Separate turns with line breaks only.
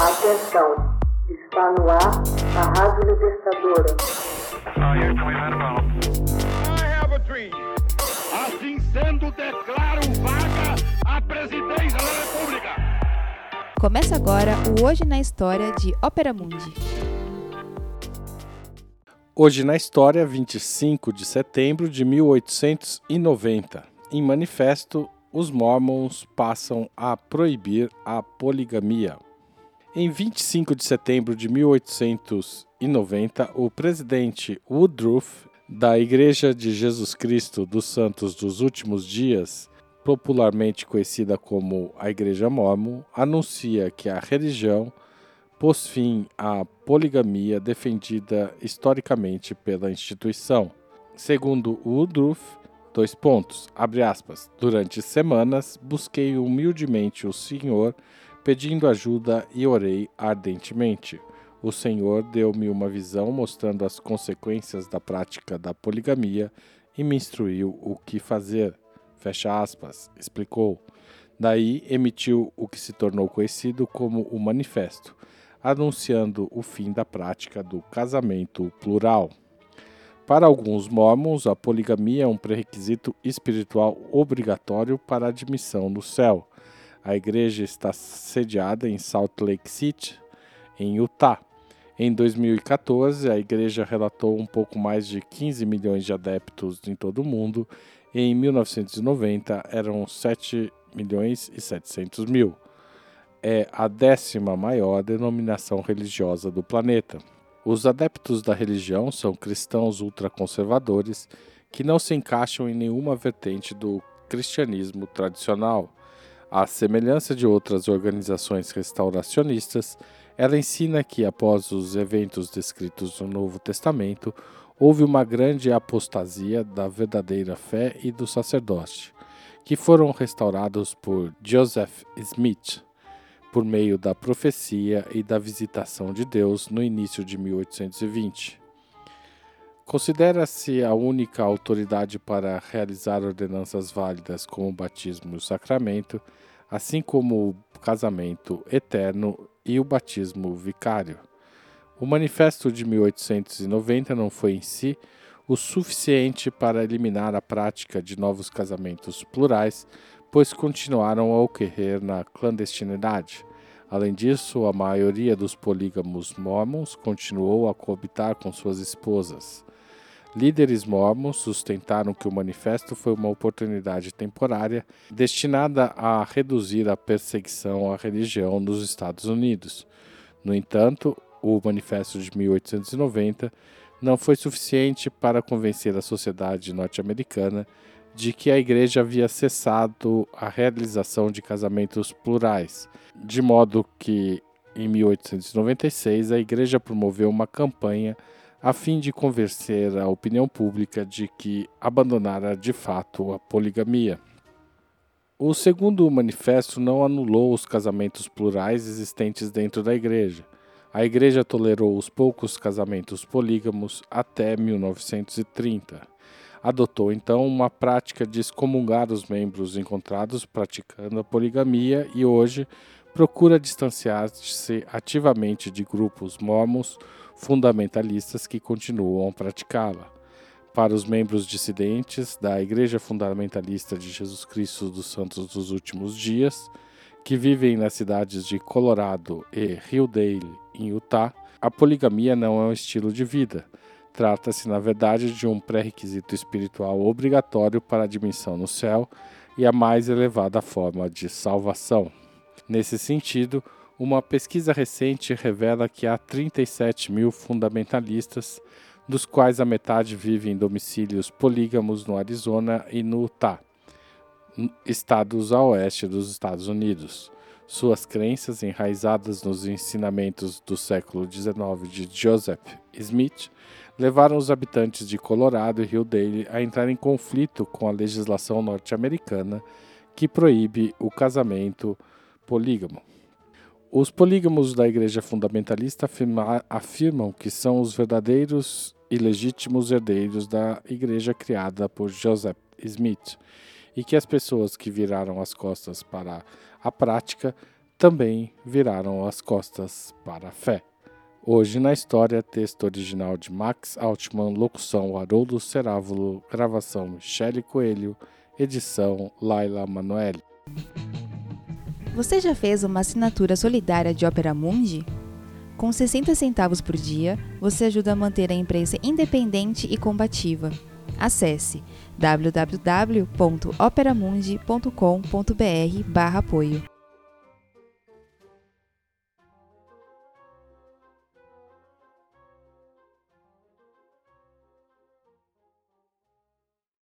Atenção, está no ar a Rádio Libertadora.
Assim sendo, declaro vaga a presidência da República.
Começa agora o Hoje na História de Ópera Mundi.
Hoje na História, 25 de setembro de 1890. Em manifesto, os Mormons passam a proibir a poligamia. Em 25 de setembro de 1890, o presidente Woodruff, da Igreja de Jesus Cristo dos Santos dos Últimos Dias, popularmente conhecida como a Igreja Mormon, anuncia que a religião pôs fim à poligamia defendida historicamente pela instituição. Segundo Woodruff, dois pontos, abre aspas, durante semanas busquei humildemente o Senhor pedindo ajuda e orei ardentemente. O Senhor deu-me uma visão mostrando as consequências da prática da poligamia e me instruiu o que fazer. Fecha aspas, explicou. Daí emitiu o que se tornou conhecido como o Manifesto, anunciando o fim da prática do casamento plural. Para alguns mormons, a poligamia é um pré-requisito espiritual obrigatório para admissão no céu. A igreja está sediada em Salt Lake City, em Utah. Em 2014, a igreja relatou um pouco mais de 15 milhões de adeptos em todo o mundo, em 1990 eram 7 milhões e 700 mil. É a décima maior denominação religiosa do planeta. Os adeptos da religião são cristãos ultraconservadores que não se encaixam em nenhuma vertente do cristianismo tradicional. À semelhança de outras organizações restauracionistas, ela ensina que, após os eventos descritos no Novo Testamento, houve uma grande apostasia da verdadeira fé e do sacerdote, que foram restaurados por Joseph Smith por meio da profecia e da visitação de Deus no início de 1820. Considera-se a única autoridade para realizar ordenanças válidas como o batismo e o sacramento, assim como o casamento eterno e o batismo vicário. O Manifesto de 1890 não foi em si o suficiente para eliminar a prática de novos casamentos plurais, pois continuaram a ocorrer na clandestinidade. Além disso, a maioria dos polígamos mormons continuou a coabitar com suas esposas. Líderes mormons sustentaram que o manifesto foi uma oportunidade temporária destinada a reduzir a perseguição à religião nos Estados Unidos. No entanto, o manifesto de 1890 não foi suficiente para convencer a sociedade norte-americana de que a igreja havia cessado a realização de casamentos plurais, de modo que, em 1896, a igreja promoveu uma campanha a fim de convencer a opinião pública de que abandonara de fato a poligamia. O segundo manifesto não anulou os casamentos plurais existentes dentro da igreja. A igreja tolerou os poucos casamentos polígamos até 1930 adotou então uma prática de excomungar os membros encontrados praticando a poligamia e hoje procura distanciar-se ativamente de grupos mormons fundamentalistas que continuam a praticá-la. Para os membros dissidentes da Igreja Fundamentalista de Jesus Cristo dos Santos dos Últimos Dias, que vivem nas cidades de Colorado e Hildale, em Utah, a poligamia não é um estilo de vida, Trata-se, na verdade, de um pré-requisito espiritual obrigatório para a admissão no céu e a mais elevada forma de salvação. Nesse sentido, uma pesquisa recente revela que há 37 mil fundamentalistas, dos quais a metade vive em domicílios polígamos no Arizona e no Utah, estados a oeste dos Estados Unidos. Suas crenças, enraizadas nos ensinamentos do século XIX de Joseph Smith, levaram os habitantes de Colorado e Rio Dale a entrar em conflito com a legislação norte-americana que proíbe o casamento polígamo. Os polígamos da Igreja Fundamentalista afirma, afirmam que são os verdadeiros e legítimos herdeiros da Igreja criada por Joseph Smith e que as pessoas que viraram as costas para a prática também viraram as costas para a fé. Hoje na história, texto original de Max Altman, locução Haroldo Cerávulo, gravação Michele Coelho, edição Laila Manoeli.
Você já fez uma assinatura solidária de Opera Mundi? Com 60 centavos por dia, você ajuda a manter a imprensa independente e combativa. Acesse www.operamundi.com.br/apoio.